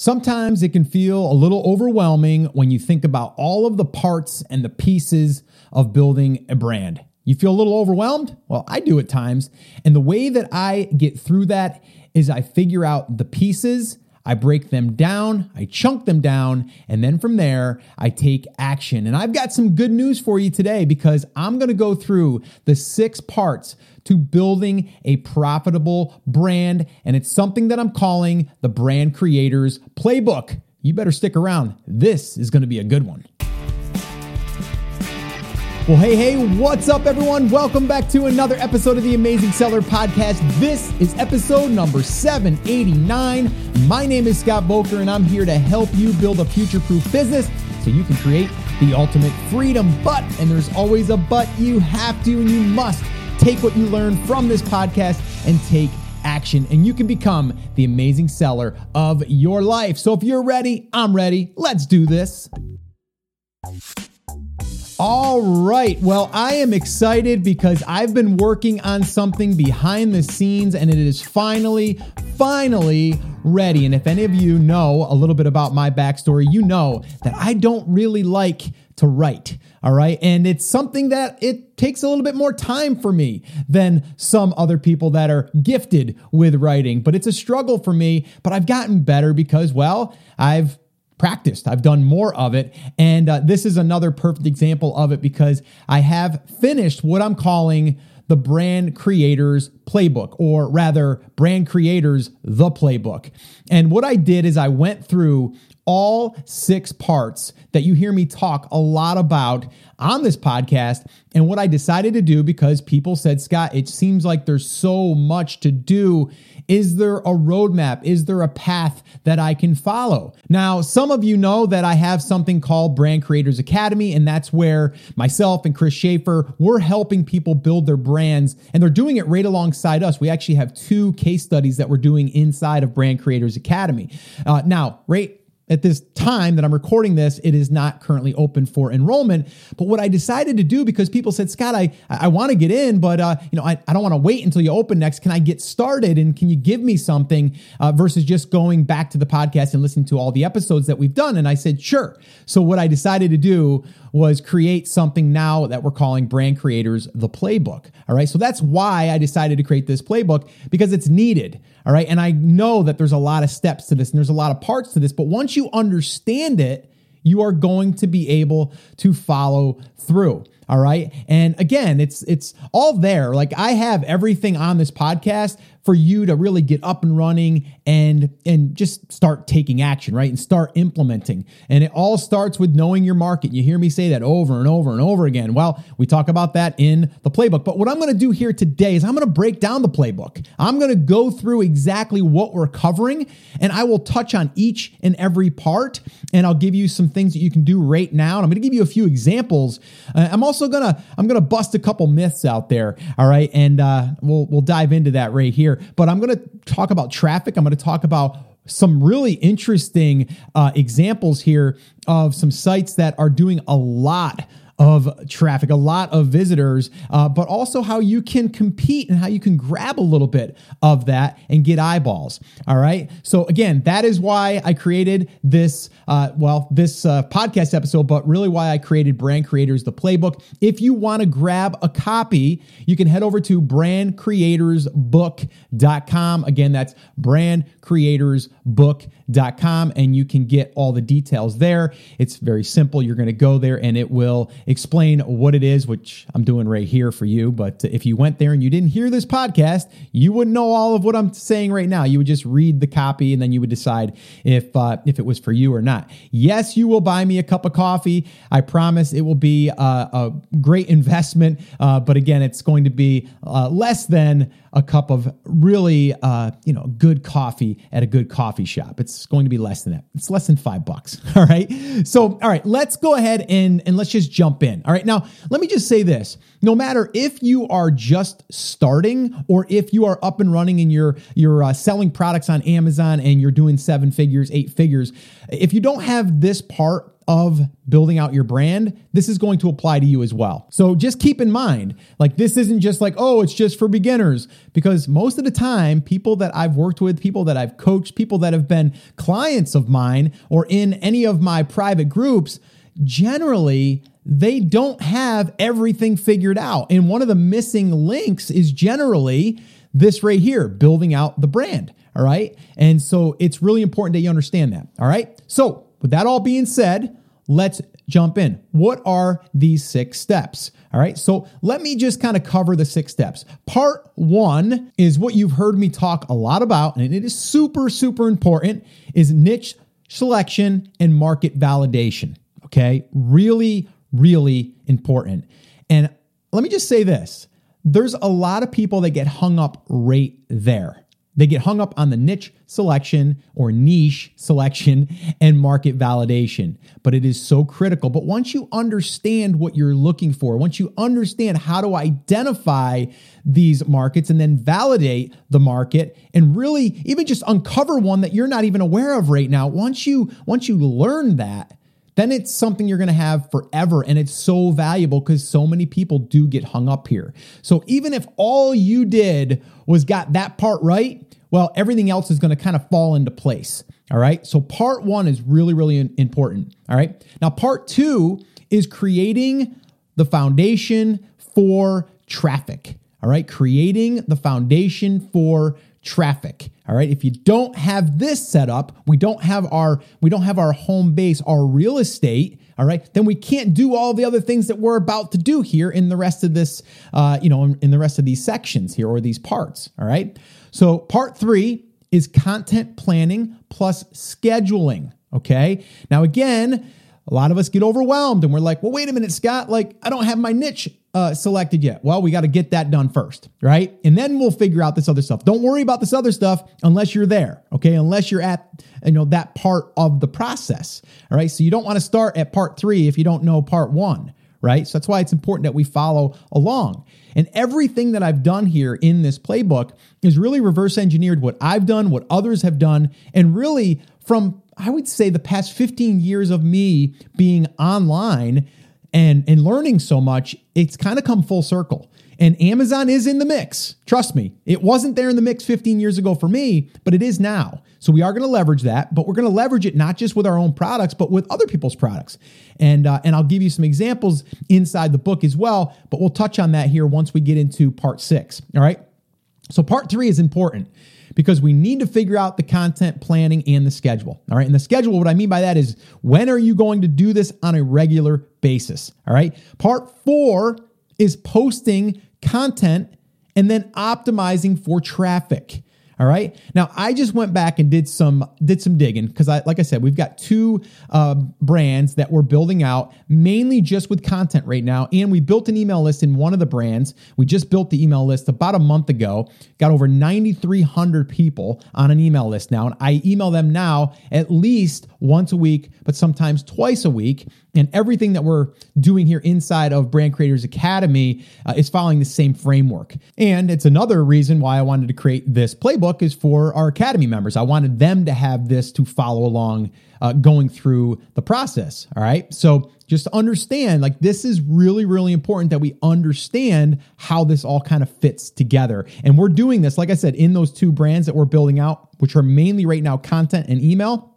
Sometimes it can feel a little overwhelming when you think about all of the parts and the pieces of building a brand. You feel a little overwhelmed? Well, I do at times. And the way that I get through that is I figure out the pieces I break them down, I chunk them down, and then from there, I take action. And I've got some good news for you today because I'm to go through the six parts to building a profitable brand. And it's something that I'm calling the Brand Creators Playbook. You better stick around. This is to be a good one. Well, hey, hey, what's up, everyone? Welcome back to another episode of the Amazing Seller Podcast. This is episode number 789. My name is Scott Voelker, and I'm here to help you build a future proof business so you can create the ultimate freedom. But, and there's always a but, you have to and you must take what you learn from this podcast and take action, and you can become the amazing seller of your life. So if you're ready, I'm ready. Let's do this. All right. Well, I am excited because I've been working on something behind the scenes and it is finally, finally ready. And if any of you know a little bit about my backstory, you know that I don't really like to write. All right. And it's something that it takes a little bit more time for me than some other people that are gifted with writing. But it's a struggle for me. But I've gotten better because, well, I've practiced. I've done more of it. And uh, this is another perfect example of it because I have finished what I'm calling the brand creators playbook, or rather, brand creators the playbook. And what I did is I went through all six parts that you hear me talk a lot about on this podcast. And what I decided to do, because people said, Scott, it seems like there's so much to do is there a roadmap? Is there a path that I can follow? Now, some of you know that I have something called Brand Creators Academy, and that's where myself and Chris Schaefer, we're helping people build their brands, and they're doing it right alongside us. We actually have two case studies that we're doing inside of Brand Creators Academy. Uh, now, right at this time that I'm recording this, it is not currently open for enrollment. But what I decided to do because people said, Scott, I, I want to get in, but uh, you know, I, I don't want to wait until you open next. Can I get started? And can you give me something uh, versus just going back to the podcast and listening to all the episodes that we've done? And I said, sure. So what I decided to do was create something now that we're calling Brand Creators the Playbook. All right. So that's why I decided to create this playbook because it's needed. All right. And I know that there's a lot of steps to this and there's a lot of parts to this, but once you understand it, you are going to be able to follow through. All right. And again, it's it's all there. Like I have everything on this podcast for you to really get up and running and and just start taking action, right? And start implementing. And it all starts with knowing your market. You hear me say that over and over and over again. Well, we talk about that in the playbook. But what I'm going to do here today is I'm going to break down the playbook. I'm going to go through exactly what we're covering and I will touch on each and every part and I'll give you some things that you can do right now. And I'm going to give you a few examples. Uh, I'm also going to I'm going to bust a couple myths out there, all right? And uh, we'll we'll dive into that right here here, but I'm going to talk about traffic. I'm going to talk about some really interesting uh, examples here of some sites that are doing a lot of traffic, a lot of visitors, uh, but also how you can compete and how you can grab a little bit of that and get eyeballs. All right. So again, that is why I created this, uh, well, this uh, podcast episode, but really why I created Brand Creators, the playbook. If you want to grab a copy, you can head over to brandcreatorsbook.com. Again, that's brandcreatorsbook.com and you can get all the details there. It's very simple. You're going to go there and it will explain what it is, which I'm doing right here for you. But if you went there and you didn't hear this podcast, you wouldn't know all of what I'm saying right now. You would just read the copy and then you would decide if uh, if it was for you or not. Yes, you will buy me a cup of coffee. I promise it will be a, a great investment. Uh, but again, it's going to be uh, less than a cup of really, uh, you know, good coffee at a good coffee shop. It's going to be less than that. It's less than five bucks. All right. So, all right, let's go ahead and, and let's just jump in. All right. Now, let me just say this no matter if you are just starting or if you are up and running and you're, you're uh, selling products on Amazon and you're doing seven figures, eight figures, if you don't have this part of building out your brand, this is going to apply to you as well. So just keep in mind, like this isn't just like, oh, it's just for beginners, because most of the time, people that I've worked with, people that I've coached, people that have been clients of mine or in any of my private groups, generally they don't have everything figured out. And one of the missing links is generally this right here, building out the brand. All right. And so it's really important that you understand that. All right. So, with that all being said, let's jump in. What are these six steps? All right. So, let me just kind of cover the six steps. Part one is what you've heard me talk a lot about, and it is super, super important is niche selection and market validation. Okay. Really, really important. And let me just say this there's a lot of people that get hung up right there. They get hung up on the niche selection or niche selection and market validation, but it is so critical. But once you understand what you're looking for, once you understand how to identify these markets and then validate the market and really even just uncover one that you're not even aware of right now, once you once you learn that, then it's something you're going to have forever. And it's so valuable because so many people do get hung up here. So even if all you did was got that part right, well, everything else is going to kind of fall into place. All right. So part one is really, really important. All right. Now, part two is creating the foundation for traffic. All right. Creating the foundation for traffic. All right. If you don't have this set up, we don't have our we don't have our home base, our real estate. All right, then we can't do all the other things that we're about to do here in the rest of this, uh, you know, in, in the rest of these sections here or these parts. All right. So part three is content planning plus scheduling. Okay. Now again, a lot of us get overwhelmed and we're like, well, wait a minute, Scott, like I don't have my niche uh, selected yet. Well, we got to get that done first, right? And then we'll figure out this other stuff. Don't worry about this other stuff unless you're there, okay? Unless you're at, you know, that part of the process, all right? So you don't want to start at part three if you don't know part one, right? So that's why it's important that we follow along. And everything that I've done here in this playbook is really reverse engineered what I've done, what others have done, and really from I would say the past 15 years of me being online and and learning so much, it's kind of come full circle. And Amazon is in the mix. Trust me, it wasn't there in the mix 15 years ago for me, but it is now. So we are going to leverage that, but we're going to leverage it not just with our own products, but with other people's products. And uh, and I'll give you some examples inside the book as well. But we'll touch on that here once we get into part six. All right. So part three is important because we need to figure out the content planning and the schedule. All right. And the schedule, what I mean by that is when are you going to do this on a regular basis? All right. Part four is posting content and then optimizing for traffic. All right. Now I just went back and did some did some digging because I like I said we've got two uh, brands that we're building out mainly just with content right now, and we built an email list in one of the brands. We just built the email list about a month ago. Got over 9,300 people on an email list now, and I email them now at least once a week, but sometimes twice a week. And everything that we're doing here inside of Brand Creators Academy uh, is following the same framework. And it's another reason why I wanted to create this playbook is for our Academy members. I wanted them to have this to follow along uh, going through the process. All right. So just understand like this is really, really important that we understand how this all kind of fits together. And we're doing this, like I said, in those two brands that we're building out, which are mainly right now content and email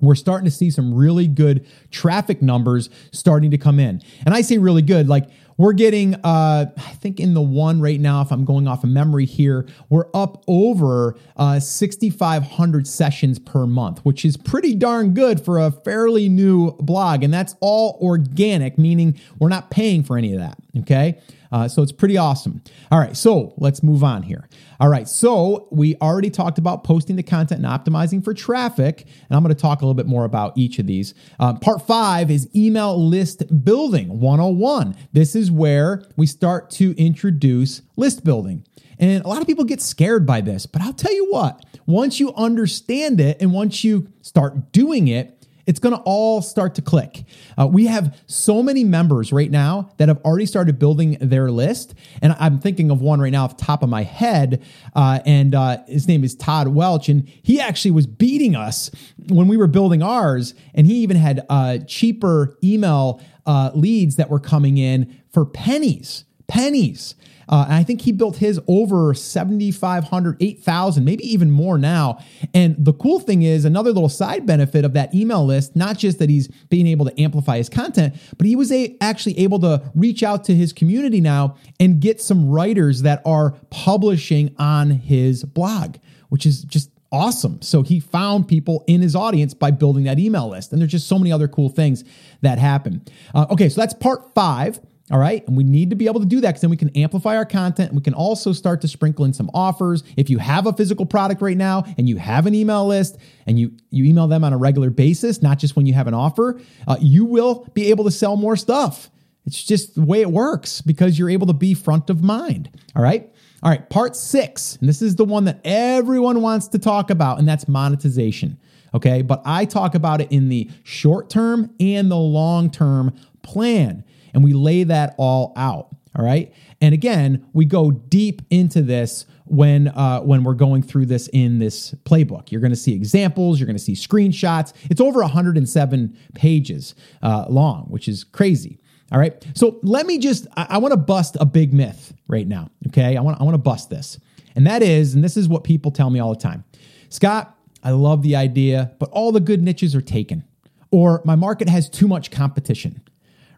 we're starting to see some really good traffic numbers starting to come in. And I say really good, like we're getting, uh, I think in the one right now, if I'm going off of memory here, we're up over uh, 6,500 sessions per month, which is pretty darn good for a fairly new blog. And that's all organic, meaning we're not paying for any of that. Okay. Uh, so it's pretty awesome. All right, so let's move on here. All right, so we already talked about posting the content and optimizing for traffic, and I'm going to talk a little bit more about each of these. Uh, part five is email list building 101. This is where we start to introduce list building. And a lot of people get scared by this, but I'll tell you what, once you understand it and once you start doing it, it's going to all start to click. Uh, we have so many members right now that have already started building their list. And I'm thinking of one right now off the top of my head. Uh, and uh, his name is Todd Welch. And he actually was beating us when we were building ours. And he even had uh, cheaper email uh, leads that were coming in for pennies, pennies. Uh, and I think he built his over 7,500, 8,000, maybe even more now. And the cool thing is, another little side benefit of that email list, not just that he's being able to amplify his content, but he was a, actually able to reach out to his community now and get some writers that are publishing on his blog, which is just awesome. So he found people in his audience by building that email list. And there's just so many other cool things that happen. Uh, okay, so that's part five. All right. And we need to be able to do that because then we can amplify our content. We can also start to sprinkle in some offers. If you have a physical product right now and you have an email list and you, you email them on a regular basis, not just when you have an offer, uh, you will be able to sell more stuff. It's just the way it works because you're able to be front of mind. All right. All right. Part six. And this is the one that everyone wants to talk about, and that's monetization. Okay. But I talk about it in the short term and the long term plan and we lay that all out. All right. And again, we go deep into this when uh, when we're going through this in this playbook. You're going to see examples. You're going to see screenshots. It's over 107 pages uh, long, which is crazy. All right. So let me just I, I want to bust a big myth right now. Okay. I want I want to bust this, and that is, and this is what people tell me all the time, Scott. I love the idea, but all the good niches are taken, or my market has too much competition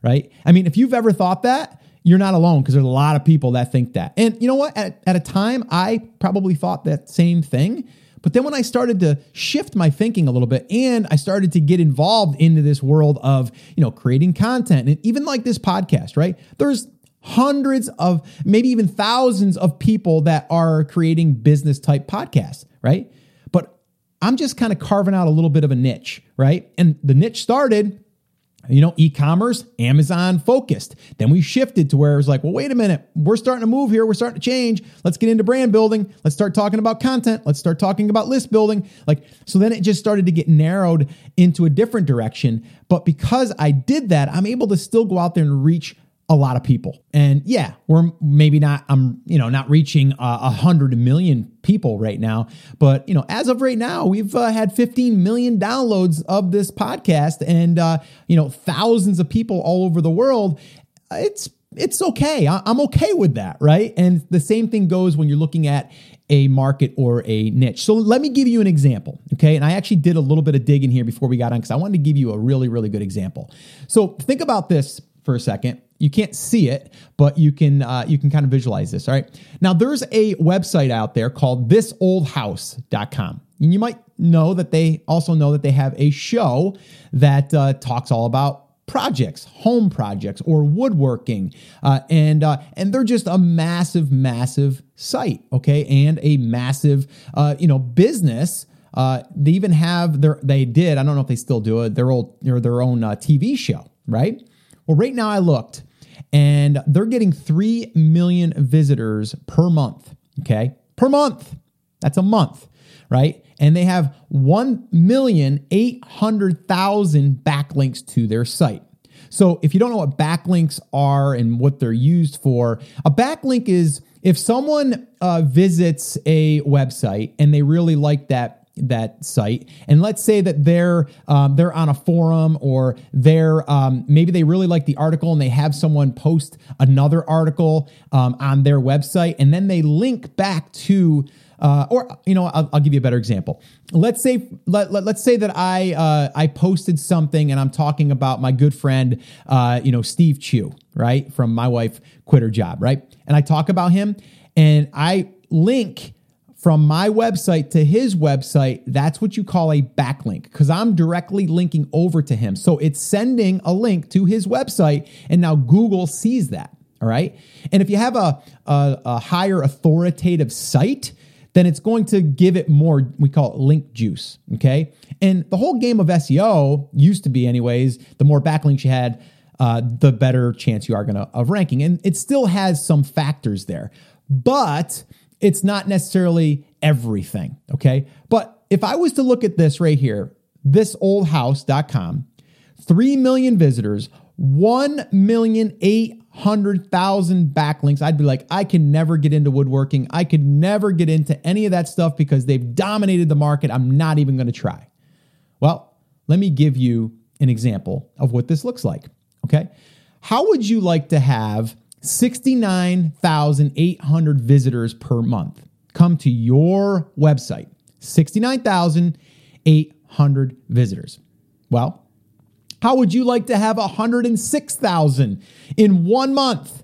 right? I mean, if you've ever thought that, you're not alone because there's a lot of people that think that. And you know what? At, at a time, I probably thought that same thing. But then when I started to shift my thinking a little bit and I started to get involved into this world of, you know, creating content and even like this podcast, right? There's hundreds of maybe even thousands of people that are creating business type podcasts, right? But I'm just kind of carving out a little bit of a niche, right? And the niche started you know, e-commerce, Amazon focused. Then we shifted to where it was like, well, wait a minute, we're starting to move here. We're starting to change. Let's get into brand building. Let's start talking about content. Let's start talking about list building. Like, so then it just started to get narrowed into a different direction. But because I did that, I'm able to still go out there and reach a lot of people. And yeah, we're maybe not, I'm, you know, not reaching a hundred million people right now, but you know, as of right now, we've uh, had 15 million downloads of this podcast and, uh, you know, thousands of people all over the world. It's, it's okay. I'm okay with that. Right. And the same thing goes when you're looking at a market or a niche. So let me give you an example. Okay. And I actually did a little bit of digging here before we got on because I wanted to give you a really, really good example. So think about this for a second. You can't see it, but you can uh, you can kind of visualize this. All right. Now there's a website out there called thisoldhouse.com. And you might know that they also know that they have a show that uh, talks all about projects, home projects, or woodworking, uh, and uh, and they're just a massive, massive site, okay, and a massive, uh, you know, business. Uh, they even have their they did I don't know if they still do it their old or their own uh, TV show, right? Well, right now I looked and they're getting 3 million visitors per month. Okay. Per month. That's a month, right? And they have 1,800,000 backlinks to their site. So if you don't know what backlinks are and what they're used for, a backlink is if someone uh, visits a website and they really like that that site. And let's say that they're um, they're on a forum or they're um, maybe they really like the article and they have someone post another article um, on their website and then they link back to uh, or you know I'll, I'll, give you a better example. Let's say let, let, us say that i uh, i posted something and i'm talking about my good friend uh, you know steve Chou right from my wife quit her job right? And i talk about him and i link from my website to his website, that's what you call a backlink because I'm directly linking over to him. So it's sending a link to his website, and now Google sees that. All right. And if you have a, a, a higher authoritative site, then it's going to give it more, we call it link juice. Okay. And the whole game of SEO used to be, anyways, the more backlinks you had, uh, the better chance you are going to of ranking. And it still has some factors there. But it's not necessarily everything, okay? But if I was to look at this right here, thisoldhouse.com, 3 million visitors, 1,800,000 backlinks. I'd be like, I can never get into woodworking. I could never get into any of that stuff because they've dominated the market. I'm not even going to try. Well, let me give you an example of what this looks like. Okay. How would you like to have 69,800 visitors per month come to your website? 69,800 visitors. Well, how would you like to have 106,000 in one month?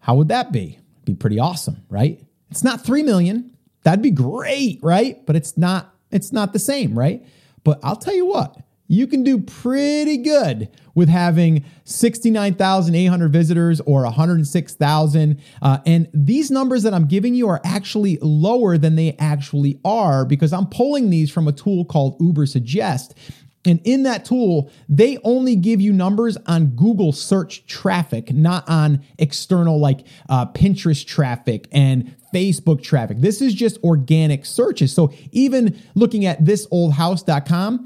How would that be? Be pretty awesome, right? It's not 3 million. That'd be great, right? But it's not it's not the same, right? But I'll tell you what, you can do pretty good with having 69,800 visitors or 106,000. Uh, and these numbers that I'm giving you are actually lower than they actually are because I'm pulling these from a tool called Uber Suggest. And in that tool, they only give you numbers on Google search traffic, not on external like uh, Pinterest traffic and Facebook traffic. This is just organic searches. So even looking at thisoldhouse.com,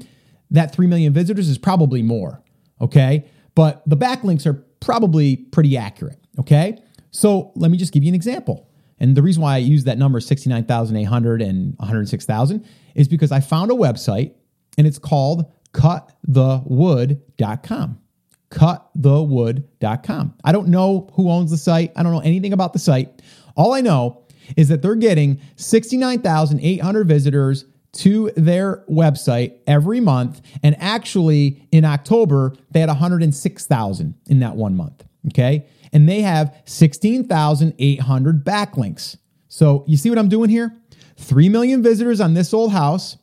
that 3 million visitors is probably more. Okay. But the backlinks are probably pretty accurate. Okay. So let me just give you an example. And the reason why I use that number 69,800 and 106,000 is because I found a website and it's called cutthewood.com. Cutthewood.com. I don't know who owns the site. I don't know anything about the site. All I know is that they're getting 69,800 visitors to their website every month. And actually, in October, they had 106,000 in that one month. Okay. And they have 16,800 backlinks. So you see what I'm doing here? 3 million visitors on this old house,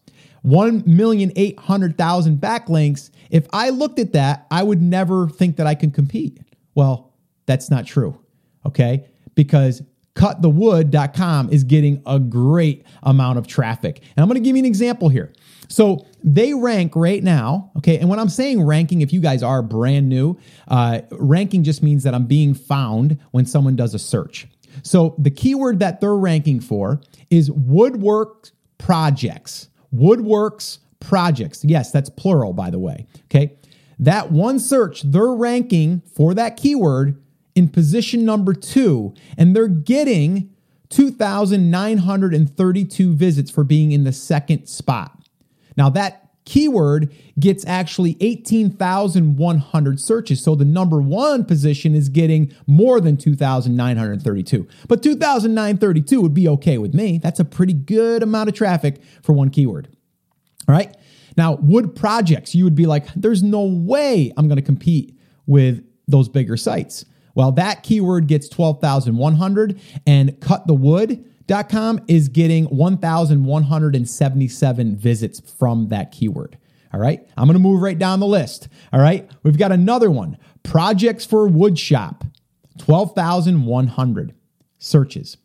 1,800,000 backlinks. If I looked at that, I would never think that I can compete. Well, that's not true. Okay. Because cutthewood.com is getting a great amount of traffic. And I'm going to give you an example here. So they rank right now, okay? And when I'm saying ranking, if you guys are brand new, uh, ranking just means that I'm being found when someone does a search. So the keyword that they're ranking for is woodwork projects. Woodworks projects. Yes, that's plural, by the way. Okay. That one search, they're ranking for that keyword in position number two, and they're getting 2,932 visits for being in the second spot. Now, that keyword gets actually 18,100 searches. So the number one position is getting more than 2,932. But 2,932 would be okay with me. That's a pretty good amount of traffic for one keyword. All right. Now, wood projects, you would be like, there's no way I'm going to compete with those bigger sites. Well, that keyword gets 12,100 and cutthewood.com is getting 1,177 visits from that keyword. All right. I'm going to move right down the list. All right. We've got another one projects for woodshop, 12,100 searches.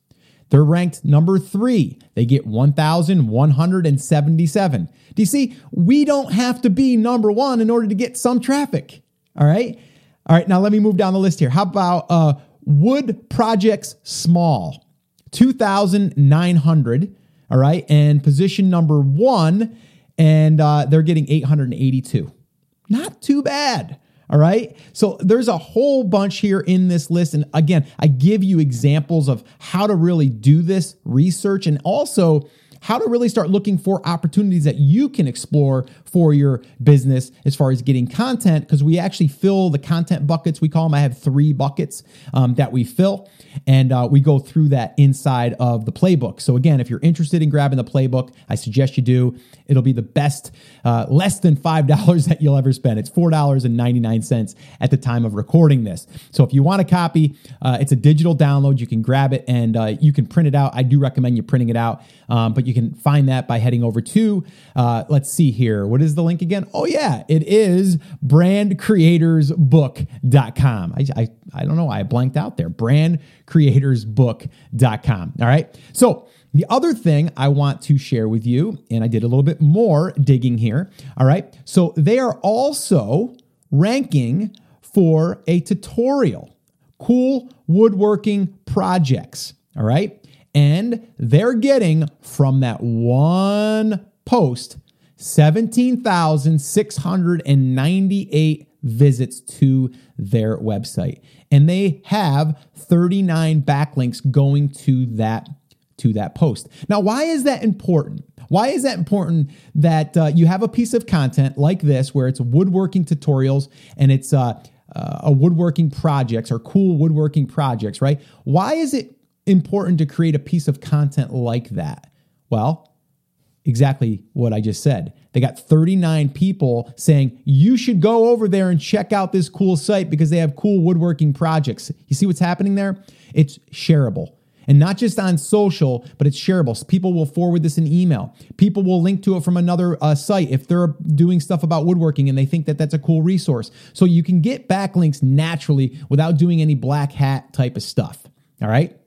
They're ranked number three. They get 1,177. Do you see? We don't have to be number one in order to get some traffic. All right. All right, now let me move down the list here. How about uh, Wood Projects Small, 2,900. All right, and position number one, and uh, they're getting 882. Not too bad. All right. So there's a whole bunch here in this list. And again, I give you examples of how to really do this research and also how to really start looking for opportunities that you can explore for your business as far as getting content because we actually fill the content buckets. We call them i have three buckets um, that we fill and uh, we go through that inside of the playbook. So again if you're interested in grabbing the playbook i suggest you do. It'll be the best uh, less than five dollars that you'll ever spend. It's four dollars and 99 cents at the time of recording this. So if you want a copy uh, it's a digital download. You can grab it and uh, you can print it out. I do recommend you printing it out um, but you can find that by heading over to uh, let's see here what is the link again? Oh, yeah, it is brandcreatorsbook.com. I, I, I don't know I blanked out there. Brandcreatorsbook.com. All right. So, the other thing I want to share with you, and I did a little bit more digging here. All right. So, they are also ranking for a tutorial, cool woodworking projects. All right. And they're getting from that one post 17,698 visits to their website. And they have 39 backlinks going to that to that post. Now, why is that important? Why is that important that uh, you have a piece of content like this where it's woodworking tutorials and it's uh, uh, a woodworking projects or cool woodworking projects, right? Why is it important to create a piece of content like that? Well, exactly what I just said. They got 39 people saying, you should go over there and check out this cool site because they have cool woodworking projects. You see what's happening there? It's shareable. And not just on social, but it's shareable. So people will forward this in email. People will link to it from another uh, site if they're doing stuff about woodworking and they think that that's a cool resource. So you can get backlinks naturally without doing any black hat type of stuff. All right.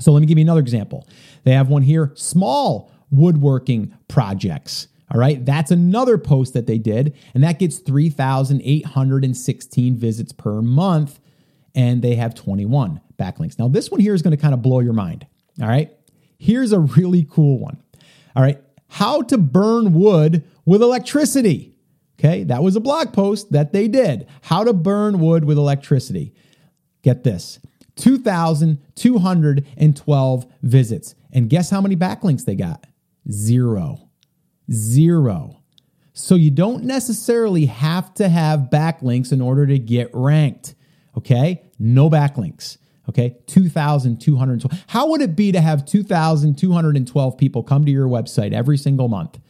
So let me give you another example. They have one here small woodworking projects. All right, that's another post that they did, and that gets 3,816 visits per month, and they have 21 backlinks. Now, this one here is going to kind of blow your mind. All right. Here's a really cool one. All right. How to burn wood with electricity. Okay. That was a blog post that they did. How to burn wood with electricity. Get this 2,212 visits. And guess how many backlinks they got? Zero. Zero. So you don't necessarily have to have backlinks in order to get ranked. Okay. No backlinks. Okay, 2,212. How would it be to have 2,212 people come to your website every single month?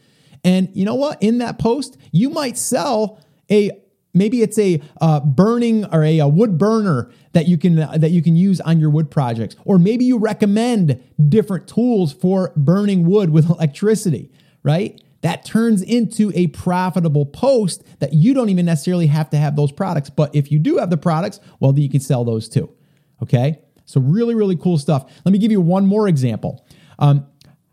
And you know what? In that post, you might sell a maybe it's a uh, burning or a, a, wood burner that you can uh, that you can use on your wood projects, or maybe you recommend different tools for burning wood with electricity. Right? That turns into a profitable post that you don't even necessarily have to have those products. But if you do have the products, well, then you can sell those too. Okay. So, really, really cool stuff. Let me give you one more example. Um,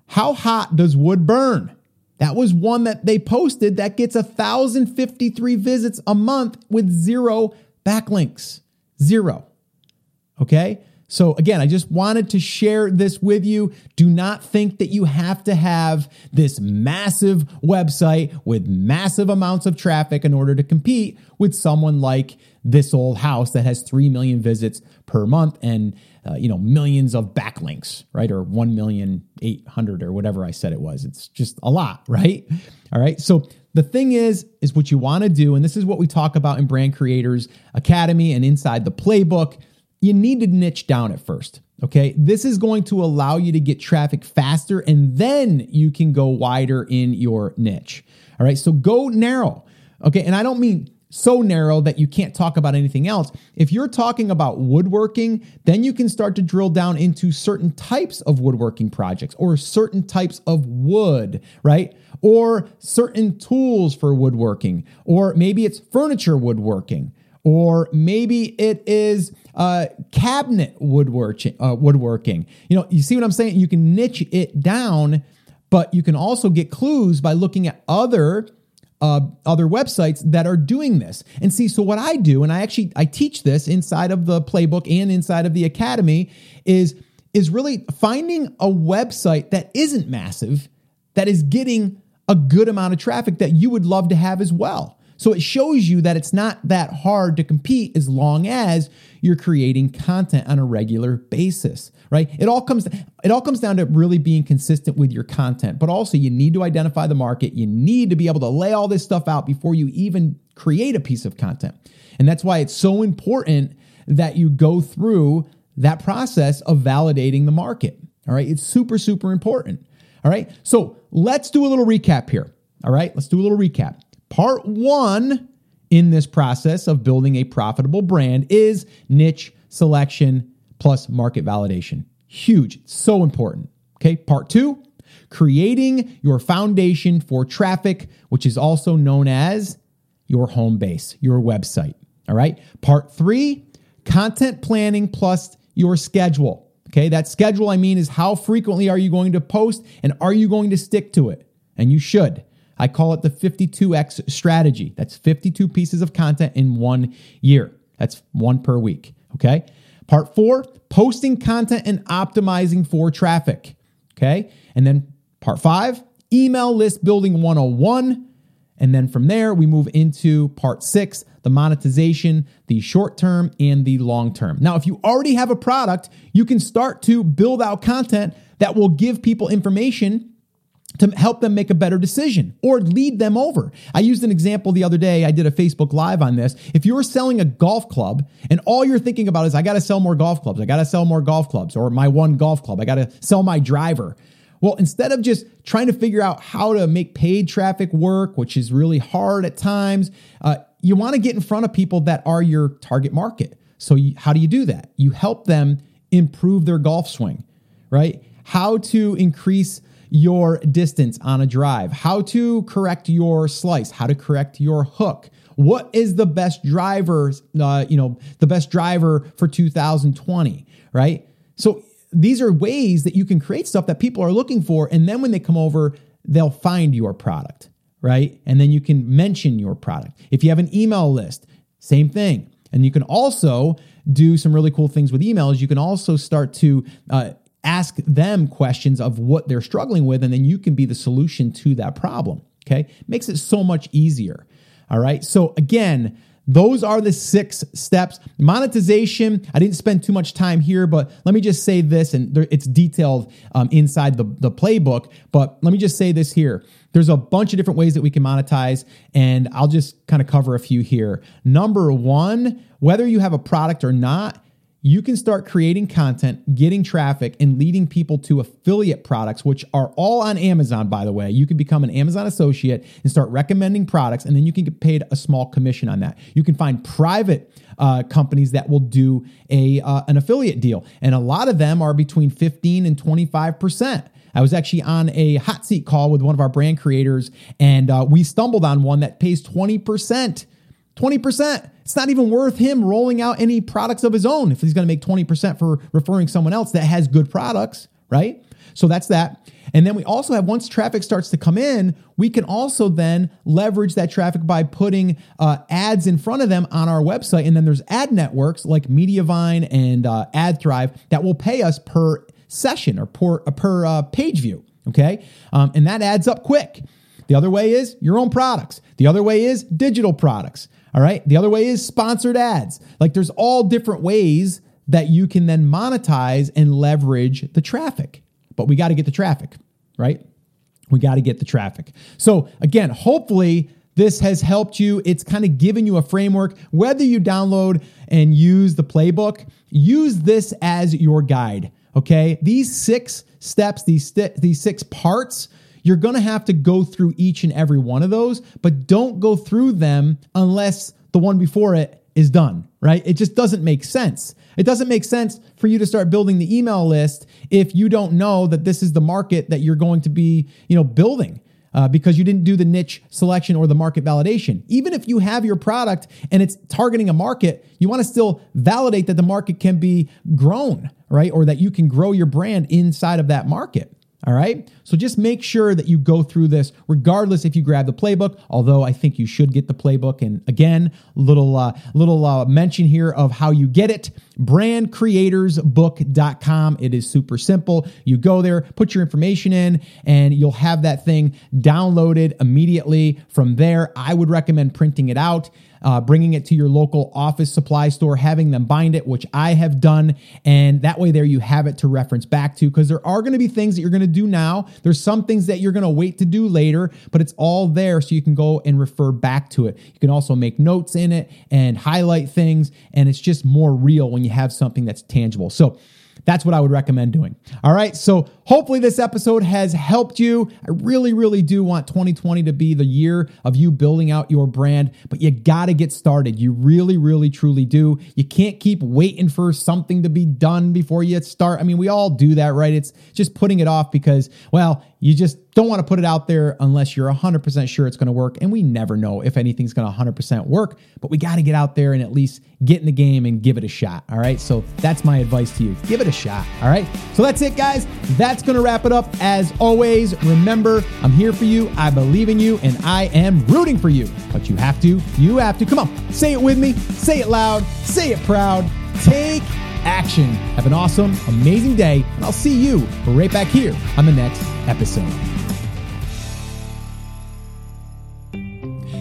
how hot does wood burn? That was one that they posted that gets 1,053 visits a month with zero backlinks. Zero. Okay. So, again, I just wanted to share this with you. Do not think that you have to have this massive website with massive amounts of traffic in order to compete with someone like this old house that has 3 million visits per month and uh, you know millions of backlinks right or 1 million 800 or whatever i said it was it's just a lot right all right so the thing is is what you want to do and this is what we talk about in brand creators academy and inside the playbook you need to niche down at first. Okay. This is going to allow you to get traffic faster and then you can go wider in your niche. All right. So go narrow. Okay. And I don't mean so narrow that you can't talk about anything else. If you're talking about woodworking, then you can start to drill down into certain types of woodworking projects or certain types of wood, right? Or certain tools for woodworking, or maybe it's furniture woodworking, or maybe it is uh, cabinet woodworking. Uh, woodworking. You know, you see what I'm saying? You can niche it down, but you can also get clues by looking at other uh, other websites that are doing this. And see, so what I do, and I actually I teach this inside of the playbook and inside of the academy, is is really finding a website that isn't massive, that is getting a good amount of traffic that you would love to have as well. So it shows you that it's not that hard to compete as long as you're creating content on a regular basis, right? It all comes it all comes down to really being consistent with your content, but also you need to identify the market. You need to be able to lay all this stuff out before you even create a piece of content. And that's why it's so important that you go through that process of validating the market. All right? It's super super important. All right? So, let's do a little recap here. All right? Let's do a little recap. Part one in this process of building a profitable brand is niche selection plus market validation. Huge, so important. Okay, part two, creating your foundation for traffic, which is also known as your home base, your website. All right, part three, content planning plus your schedule. Okay, that schedule I mean is how frequently are you going to post and are you going to stick to it? And you should. I call it the 52X strategy. That's 52 pieces of content in one year. That's one per week. Okay. Part four, posting content and optimizing for traffic. Okay. And then part five, email list building 101. And then from there, we move into part six the monetization, the short term and the long term. Now, if you already have a product, you can start to build out content that will give people information to help them make a better decision or lead them over. I used an example the other day. I did a Facebook Live on this. If you're selling a golf club and all you're thinking about is, I got to sell more golf clubs, I got to sell more golf clubs, or my one golf club, I got to sell my driver. Well, instead of just trying to figure out how to make paid traffic work, which is really hard at times, uh, you want to get in front of people that are your target market. So, you, how do you do that? You help them improve their golf swing, right? How to increase your distance on a drive, how to correct your slice, how to correct your hook. What is the best driver, uh, you know, the best driver for 2020, right? So these are ways that you can create stuff that people are looking for. And then when they come over, they'll find your product, right? And then you can mention your product. If you have an email list, same thing. And you can also do some really cool things with emails. You can also start to uh, ask them questions of what they're struggling with, and then you can be the solution to that problem. Okay. Makes it so much easier. All right. So, again, those are the six steps. Monetization, I didn't spend too much time here, but let me just say this, and it's detailed um, inside the, the playbook. But let me just say this here. There's a bunch of different ways that we can monetize, and I'll just kind of cover a few here. Number one, whether you have a product or not, you can start creating content, getting traffic, and leading people to affiliate products, which are all on Amazon, by the way. You can become an Amazon associate and start recommending products, and then you can get paid a small commission on that. You can find private uh, companies that will do a uh, an affiliate deal, and a lot of them are between 15 and 25 percent. I was actually on a hot seat call with one of our brand creators, and uh, we stumbled on one that pays 20 percent 20%. It's not even worth him rolling out any products of his own if he's going to make 20% for referring someone else that has good products, right? So that's that. And then we also have once traffic starts to come in, we can also then leverage that traffic by putting uh, ads in front of them on our website. And then there's ad networks like Mediavine and uh, AdThrive that will pay us per session or per, uh, per uh, page view. Okay. Um, and that adds up quick. The other way is your own products. The other way is digital products. All right. The other way is sponsored ads. Like there's all different ways that you can then monetize and leverage the traffic. But we got to get the traffic, right? We got to get the traffic. So again, hopefully this has helped you. It's kind of given you a framework. Whether you download and use the playbook, use this as your guide. Okay. These six steps, these, st- these six parts you're going to have to go through each and every one of those, but don't go through them unless the one before it is done, right? It just doesn't make sense. It doesn't make sense for you to start building the email list if you don't know that this is the market that you're going to be, you know, building. Uh, because you didn't do the niche selection or the market validation. Even if you have your product and it's targeting a market, you want to still validate that the market can be grown, right? Or that you can grow your brand inside of that market. All right. So just make sure that you go through this, regardless if you grab the playbook. Although I think you should get the playbook. And again, little uh, little uh, mention here of how you get it. Brandcreatorsbook.com. It is super simple. You go there, put your information in, and you'll have that thing downloaded immediately. From there, I would recommend printing it out uh, bringing it to your local office supply store, having them bind it, which I have done. And that way, there you have it to reference back to because there are going to be things that you're going to do now. There's some things that you're going to wait to do later, but it's all there so you can go and refer back to it. You can also make notes in it and highlight things, and it's just more real when you have something that's tangible. So, that's what I would recommend doing. All right. So hopefully this episode has helped you. I really, really do want 2020 to be the year of you building out your brand, but you got to get started. You really, really, truly do. You can't keep waiting for something to be done before you start. I mean, we all do that, right? It's just putting it off because, well, you just don't want to put it out there unless you're 100% sure it's going to work. And we never know if anything's going to 100% work, but we got to get out there and at least get in the game and give it a shot. All right. So that's my advice to you. Give it a shot. All right. So that's it, guys. That's that's going to wrap it up. As always, remember, I'm here for you. I believe in you and I am rooting for you. But you have to, you have to. Come on, say it with me, say it loud, say it proud. Take action. Have an awesome, amazing day, and I'll see you right back here on the next episode.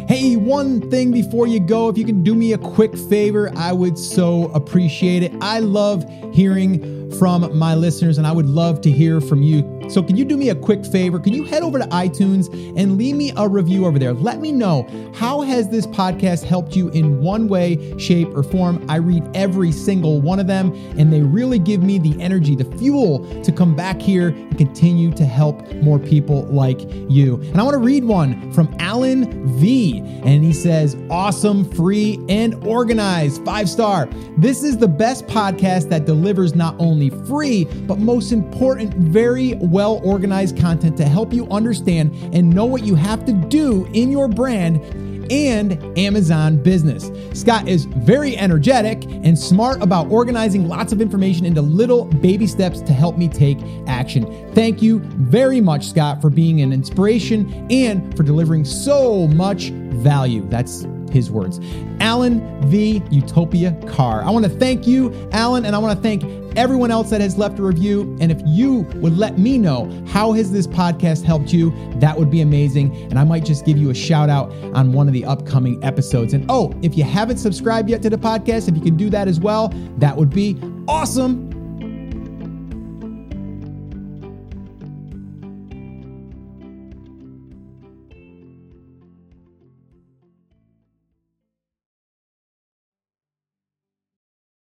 Hey, one thing before you go, if you can do me a quick favor, I would so appreciate it. I love hearing from my listeners, and I would love to hear from you. So, can you do me a quick favor? Can you head over to iTunes and leave me a review over there? Let me know how has this podcast helped you in one way, shape, or form. I read every single one of them, and they really give me the energy, the fuel to come back here and continue to help more people like you. And I want to read one from Alan V, and he says, "Awesome, free, and organized, five star. This is the best podcast that delivers not only free, but most important, very well organized content to help you understand and know what you have to do in your brand and Amazon business. Scott is very energetic and smart about organizing lots of information into little baby steps to help me take action. Thank you very much, Scott, for being an inspiration and for delivering so much value. That's his words. Alan V. Utopia Carr. I want to thank you, Alan, and I want to thank everyone else that has left a review. And if you would let me know how has this podcast helped you, that would be amazing. And I might just give you a shout out on one of the upcoming episodes. And oh, if you haven't subscribed yet to the podcast, if you can do that as well, that would be awesome.